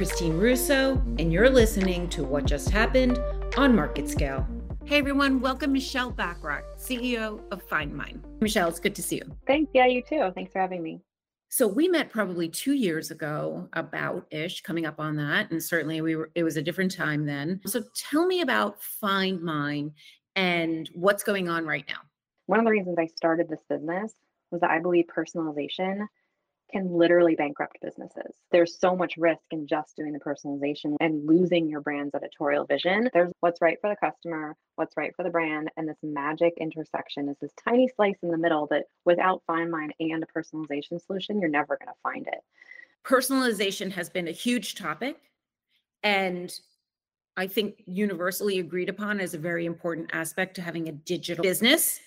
Christine Russo, and you're listening to What Just Happened on MarketScale. Hey everyone, welcome Michelle Bacharach, CEO of FindMine. Michelle, it's good to see you. Thanks. Yeah, you too. Thanks for having me. So we met probably two years ago, about ish, coming up on that, and certainly we were. It was a different time then. So tell me about FindMine and what's going on right now. One of the reasons I started this business was that I believe personalization can literally bankrupt businesses. There's so much risk in just doing the personalization and losing your brand's editorial vision. There's what's right for the customer, what's right for the brand, and this magic intersection is this tiny slice in the middle that without FindMine and a personalization solution, you're never going to find it. Personalization has been a huge topic and I think universally agreed upon as a very important aspect to having a digital business.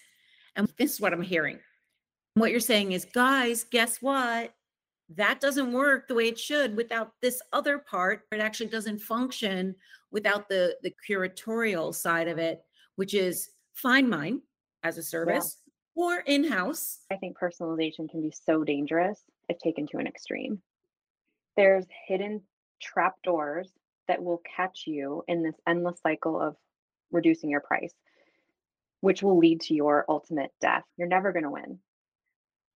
And this is what I'm hearing. What you're saying is, guys, guess what? That doesn't work the way it should without this other part. It actually doesn't function without the the curatorial side of it, which is FindMine as a service yeah. or in-house. I think personalization can be so dangerous if taken to an extreme. There's hidden trapdoors that will catch you in this endless cycle of reducing your price, which will lead to your ultimate death. You're never going to win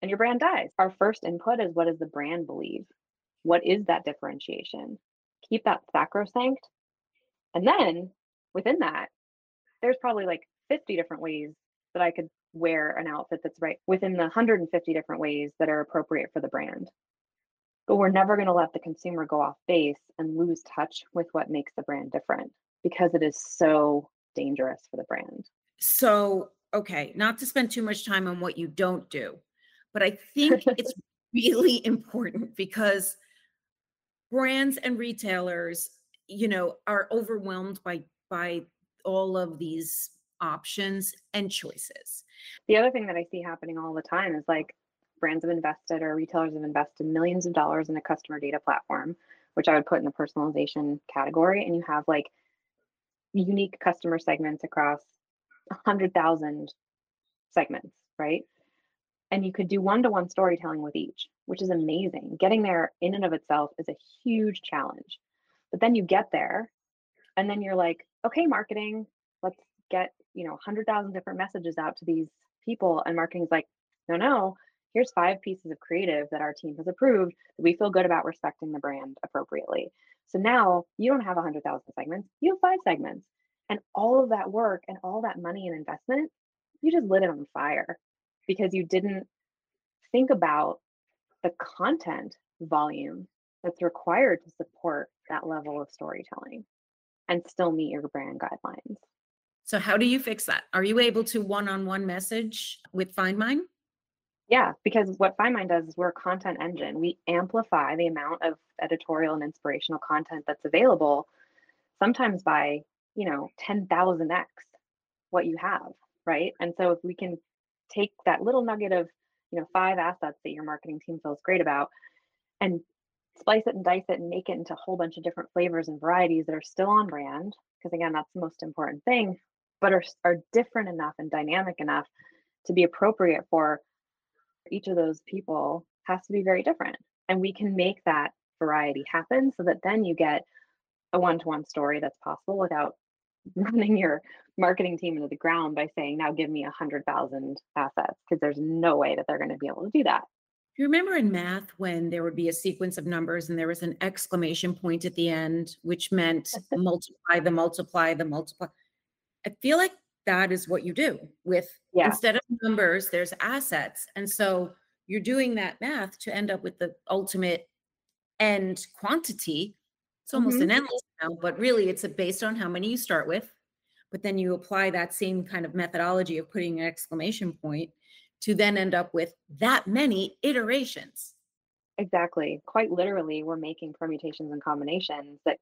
and your brand dies. Our first input is what does the brand believe? What is that differentiation? Keep that sacrosanct. And then within that, there's probably like 50 different ways that I could wear an outfit that's right within the 150 different ways that are appropriate for the brand. But we're never going to let the consumer go off base and lose touch with what makes the brand different because it is so dangerous for the brand. So, okay, not to spend too much time on what you don't do, but I think it's really important because brands and retailers, you know, are overwhelmed by by all of these options and choices. The other thing that I see happening all the time is like brands have invested or retailers have invested millions of dollars in a customer data platform, which I would put in the personalization category. And you have like unique customer segments across 100,000 segments, right? And you could do one-to-one storytelling with each which is amazing. Getting there in and of itself is a huge challenge. But then you get there and then you're like okay marketing let's get you know 100000 different messages out to these people and marketing's like no no here's five pieces of creative that our team has approved that we feel good about respecting the brand appropriately. So now you don't have 100000 segments you have five segments and all of that work and all that money and investment you just lit it on fire because you didn't think about the content volume that's required to support that level of storytelling and still meet your brand guidelines. So, how do you fix that? Are you able to one on one message with FindMine? Yeah, because what FindMine does is we're a content engine. We amplify the amount of editorial and inspirational content that's available, sometimes by, you know, 10,000x what you have, right? And so if we can take that little nugget of you know five assets that your marketing team feels great about and splice it and dice it and make it into a whole bunch of different flavors and varieties that are still on brand because again that's the most important thing but are, are different enough and dynamic enough to be appropriate for each of those people has to be very different. And we can make that variety happen so that then you get a one-to-one story that's possible without running your marketing team into the ground by saying, now give me a hundred thousand assets, because there's no way that they're going to be able to do that. You remember in math when there would be a sequence of numbers and there was an exclamation point at the end, which meant multiply the multiply the multiply. I feel like that is what you do with yeah. instead of numbers, there's assets. And so you're doing that math to end up with the ultimate end quantity. It's almost mm-hmm. an endless amount, but really it's a, based on how many you start with but then you apply that same kind of methodology of putting an exclamation point to then end up with that many iterations. Exactly. Quite literally, we're making permutations and combinations that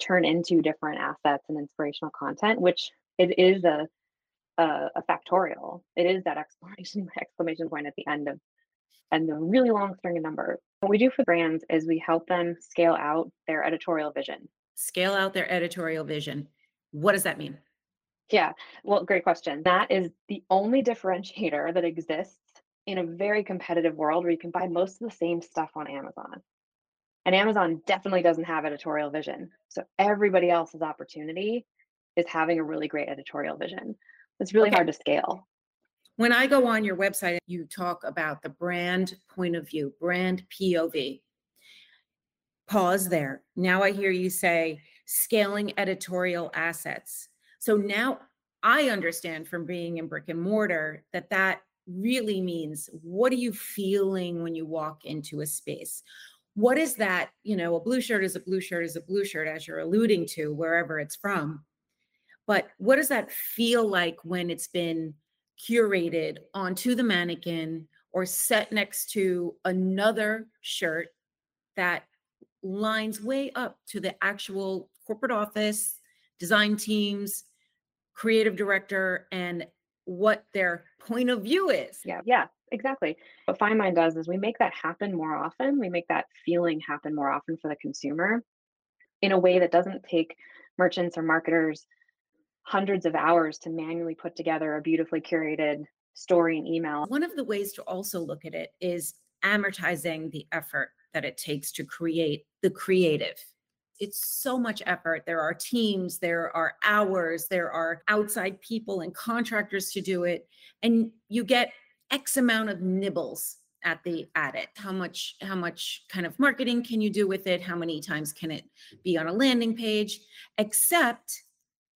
turn into different assets and inspirational content, which it is a a, a factorial. It is that exclamation exclamation point at the end of and the really long string of numbers. What we do for brands is we help them scale out their editorial vision. Scale out their editorial vision. What does that mean? Yeah, well, great question. That is the only differentiator that exists in a very competitive world where you can buy most of the same stuff on Amazon. And Amazon definitely doesn't have editorial vision. So everybody else's opportunity is having a really great editorial vision. It's really Okay. hard to scale. When I go on your website, you talk about the brand point of view, brand POV. Pause there. Now I hear you say scaling editorial assets. So now I understand from being in brick and mortar that that really means what are you feeling when you walk into a space? What is that? You know, a blue shirt is a blue shirt is a blue shirt, as you're alluding to, wherever it's from. But what does that feel like when it's been curated onto the mannequin or set next to another shirt that lines way up to the actual corporate office, design teams, creative director, and what their point of view is. Yeah, yeah, exactly. What FindMine does is we make that happen more often. We make that feeling happen more often for the consumer in a way that doesn't take merchants or marketers hundreds of hours to manually put together a beautifully curated story and email. One of the ways to also look at it is amortizing the effort that it takes to create the creative. It's so much effort. There are teams, there are hours, there are outside people and contractors to do it. And you get X amount of nibbles at the at it. How much, how much kind of marketing can you do with it? How many times can it be on a landing page? Except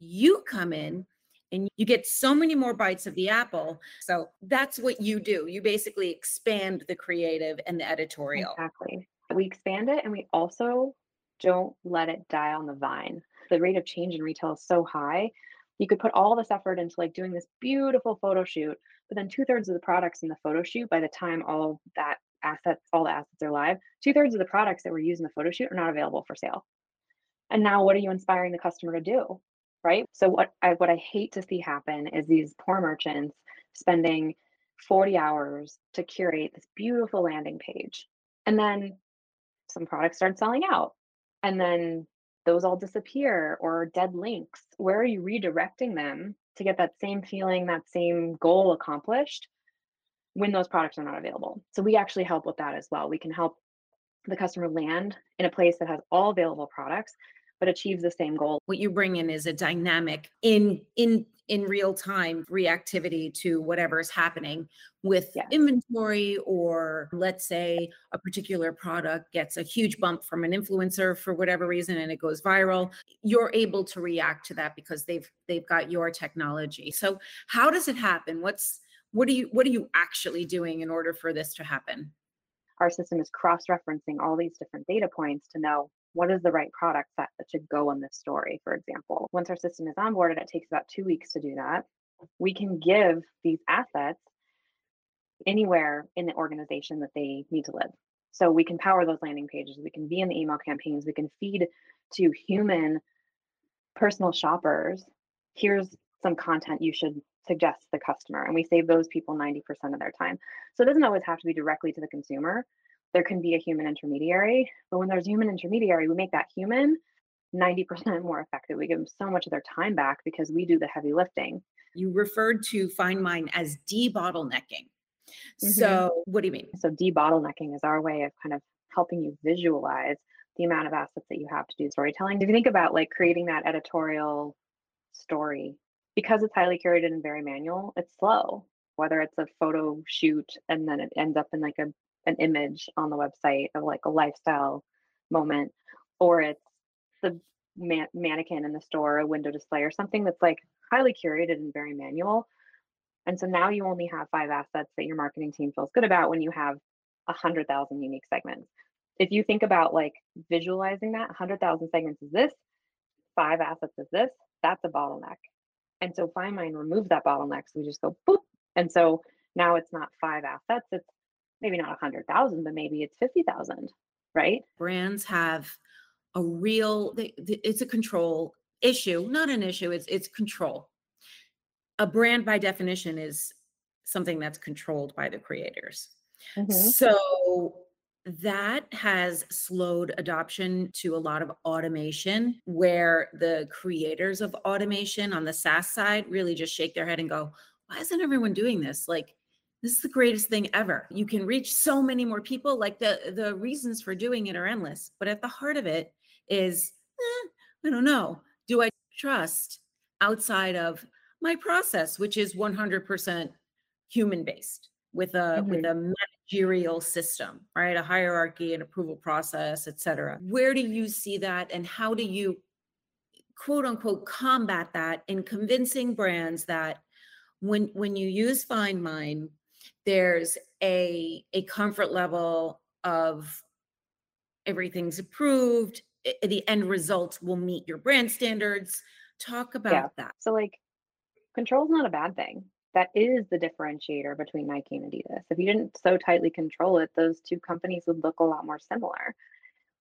you come in and you get so many more bites of the apple. So that's what you do. You basically expand the creative and the editorial. Exactly. We expand it and we also don't let it die on the vine. The rate of change in retail is so high. You could put all this effort into like doing this beautiful photo shoot, but then two thirds of the products in the photo shoot, by the time all that assets, all the assets are live, two thirds of the products that were used in the photo shoot are not available for sale. And now what are you inspiring the customer to do? Right. So what I what I hate to see happen is these poor merchants spending 40 hours to curate this beautiful landing page. And then some products start selling out. And then those all disappear or dead links. Where are you redirecting them to get that same feeling, that same goal accomplished when those products are not available? So we actually help with that as well. We can help the customer land in a place that has all available products but achieves the same goal. What you bring in is a dynamic in in in real time reactivity to whatever is happening with Yeah. inventory or let's say a particular product gets a huge bump from an influencer for whatever reason and it goes viral you're able to react to that because they've they've got your technology so how does it happen what's what are you what are you actually doing in order for this to happen Our system is cross-referencing all these different data points to know what is the right product set that should go in this story, for example. Once our system is onboarded, it takes about two weeks to do that. We can give these assets anywhere in the organization that they need to live. So we can power those landing pages, we can be in the email campaigns, we can feed to human personal shoppers. Here's some content you should suggest to the customer. And we save those people 90% of their time. So it doesn't always have to be directly to the consumer. There can be a human intermediary, but when there's a human intermediary, we make that human 90% more effective. We give them so much of their time back because we do the heavy lifting. you referred to FindMine as debottlenecking Mhm. so what do you mean So debottlenecking is our way of kind of helping you visualize the amount of assets that you have to do storytelling. If you think about like creating that editorial story, because it's highly curated and very manual, it's slow. Whether it's a photo shoot and then it ends up in like a an image on the website of like a lifestyle moment, or it's the man- mannequin in the store, a window display, or something that's like highly curated and very manual. And so now you only have five assets that your marketing team feels good about when you have a hundred thousand unique segments. If you think about like visualizing that, a hundred thousand segments is this, five assets is this, that's a bottleneck. And so FindMine removes that bottleneck. So we just go boop. And so now it's not five assets, it's maybe not a hundred thousand, but maybe it's fifty thousand, right? brands have a real they, th- it's a control issue not an issue it's it's control a brand by definition is something that's controlled by the creators mm-hmm. so that has slowed adoption to a lot of automation where the creators of automation on the SaaS side really just shake their head and go, why isn't everyone doing this? Like this is the greatest thing ever. You can reach so many more people. Like the the reasons for doing it are endless, but at the heart of it is, eh, I don't know. Do I trust outside of my process, which is 100% human based with a with Mhm. a managerial system, right? A hierarchy, an approval process, etc. Where do you see that, and how do you quote unquote combat that in convincing brands that when when you use FindMine, there's a a comfort level of everything's approved, the end result will meet your brand standards. Talk Yeah. about that. So like control is not a bad thing. That is the differentiator between Nike and Adidas. If you didn't so tightly control it, those two companies would look a lot more similar.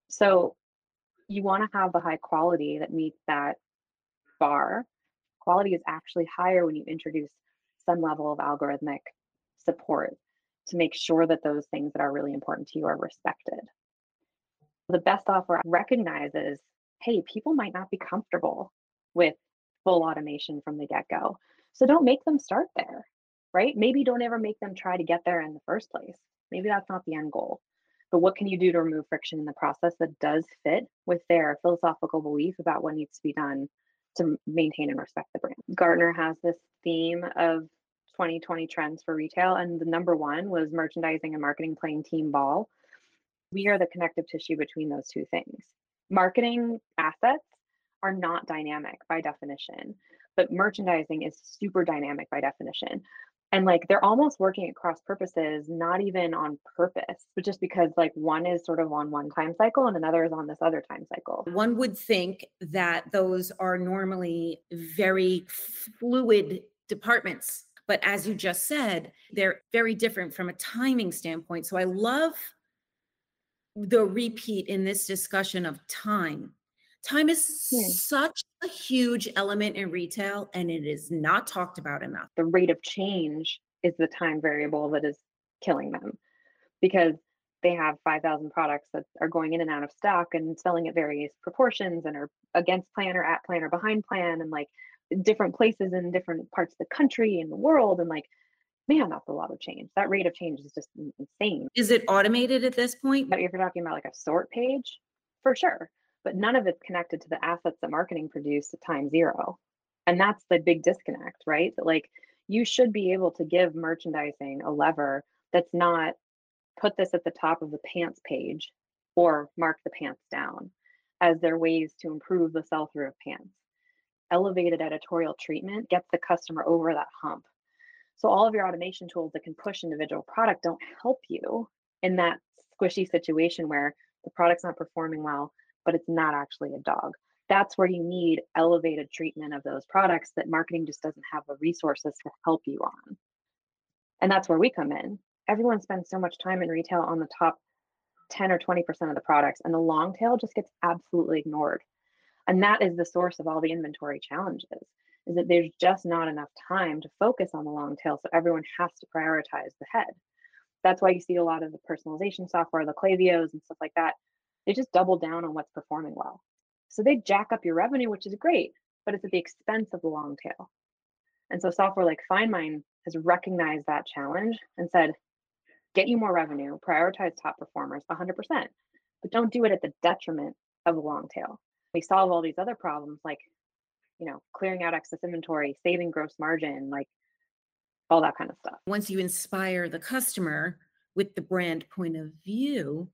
So you want to have the high quality that meets that bar. Quality is actually higher when you introduce some level of algorithmic support to make sure that those things that are really important to you are respected. The best software recognizes hey, people might not be comfortable with full automation from the get go. So don't make them start there, right? Maybe don't ever make them try to get there in the first place. Maybe that's not the end goal. But what can you do to remove friction in the process that does fit with their philosophical belief about what needs to be done to maintain and respect the brand? Gartner has this theme of 2020 trends for retail, and the number one was merchandising and marketing playing team ball. We are the connective tissue between those two things. Marketing assets are not dynamic by definition, but merchandising is super dynamic by definition. And like they're almost working at cross purposes, not even on purpose, but just because like one is sort of on one time cycle and another is on this other time cycle. One would think that those are normally very fluid departments. But as you just said, they're very different from a timing standpoint. So I love the repeat in this discussion of time. Time is Hmm. such a huge element in retail and it is not talked about enough. The rate of change is the time variable that is killing them because they have 5,000 products that are going in and out of stock and selling at various proportions and are against plan or at plan or behind plan and like different places in different parts of the country and the world and like man that's a lot of change. That rate of change is just insane. Is it automated at this point? but if you're talking about like a sort page for sure. But none of it's connected to the assets that marketing produced at time zero. And that's the big disconnect right? That like you should be able to give merchandising a lever that's not put this at the top of the pants page or mark the pants down as their ways to improve the sell through of pants. Elevated editorial treatment gets the customer over that hump. So, all of your automation tools that can push individual product don't help you in that squishy situation where the product's not performing well, but it's not actually a dog. That's where you need elevated treatment of those products that marketing just doesn't have the resources to help you on. And that's where we come in. Everyone spends so much time in retail on the top 10 or 20% of the products, and the long tail just gets absolutely ignored. And that is the source of all the inventory challenges, is that there's just not enough time to focus on the long tail. So everyone has to prioritize the head. That's why you see a lot of the personalization software, the Klaviyo's and stuff like that. They just double down on what's performing well. So they jack up your revenue, which is great, but it's at the expense of the long tail. And so software like FindMine has recognized that challenge and said, get you more revenue, prioritize top performers 100%, but don't do it at the detriment of the long tail. We solve all these other problems like, you know, clearing out excess inventory, saving gross margin, like all that kind of stuff. Once you inspire the customer with the brand point of view,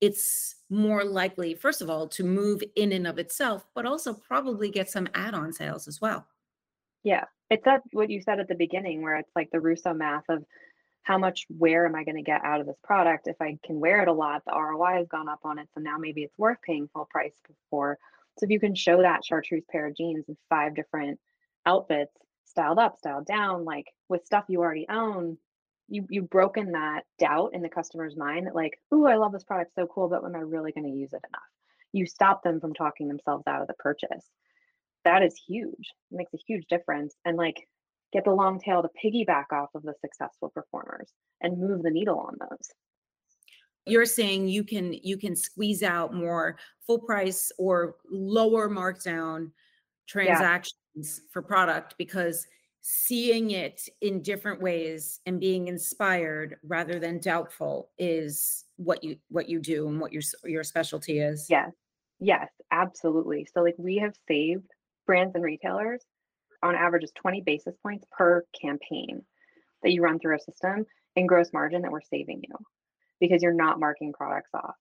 it's more likely, first of all, to move in and of itself, but also probably get some add on sales as well. Yeah. It's that what you said at the beginning, where it's like the Russo math of how much wear am I going to get out of this product? If I can wear it a lot, the ROI has gone up on it. So now maybe it's worth paying full price for. So if you can show that chartreuse pair of jeans in five different outfits, styled up, styled down, like with stuff you already own, you you've broken that doubt in the customer's mind that like, ooh, I love this product so cool, but am I really going to use it enough? You stop them from talking themselves out of the purchase. That is huge. It makes a huge difference. And like get the long tail to piggyback off of the successful performers and move the needle on those. You're saying you can you can squeeze out more full price or lower markdown transactions for product because seeing it in different ways and being inspired rather than doubtful is what you what you do and what your your specialty is. Yes. Yes, absolutely. So like we have saved brands and retailers on average is 20 basis points per campaign that you run through a system in gross margin that we're saving you because you're not marking products off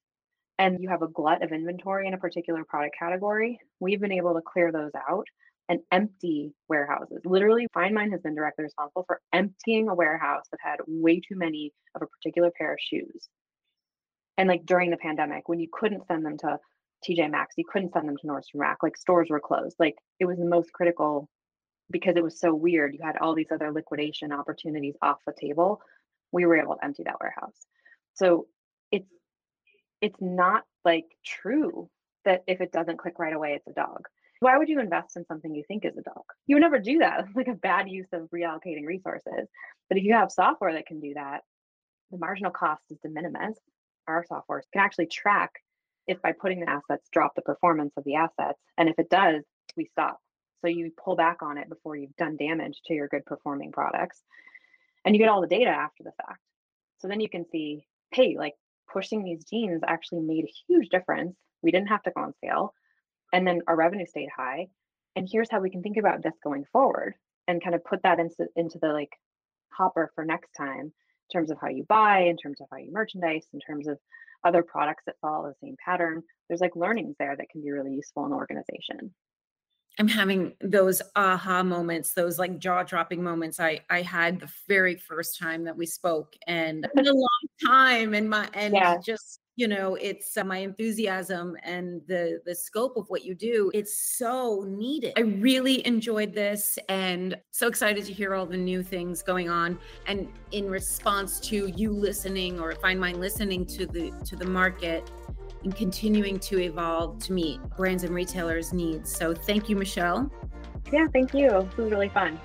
and you have a glut of inventory in a particular product category, we've been able to clear those out and empty warehouses. Literally, FindMine has been directly responsible for emptying a warehouse that had way too many of a particular pair of shoes. And like during the pandemic, when you couldn't send them to TJ Maxx, you couldn't send them to Nordstrom Rack, like stores were closed. Like it was the most critical because it was so weird. You had all these other liquidation opportunities off the table. We were able to empty that warehouse. So it's it's not like true that if it doesn't click right away, it's a dog. Why would you invest in something you think is a dog? You would never do that. It's like a bad use of reallocating resources. But if you have software that can do that, the marginal cost is de minimis. Our software can actually track if by putting the assets drop the performance of the assets. And if it does, we stop. So you pull back on it before you've done damage to your good performing products. And you get all the data after the fact. So then you can see, hey, like pushing these jeans actually made a huge difference. We didn't have to go on sale. And then our revenue stayed high. And here's how we can think about this going forward and kind of put that into, into the like hopper for next time in terms of how you buy, in terms of how you merchandise, in terms of other products that follow the same pattern. There's like learnings there that can be really useful in the organization. I'm having those aha moments, those like jaw dropping moments. I I had the very first time that we spoke and been a long time and my and yeah. just you know it's uh, my enthusiasm and the the scope of what you do it's so needed. I really enjoyed this and so excited to hear all the new things going on. And in response to you listening or FindMine listening to the to the market and continuing to evolve to meet brands and retailers' needs. So thank you, Michelle. Yeah, thank you. This was really fun.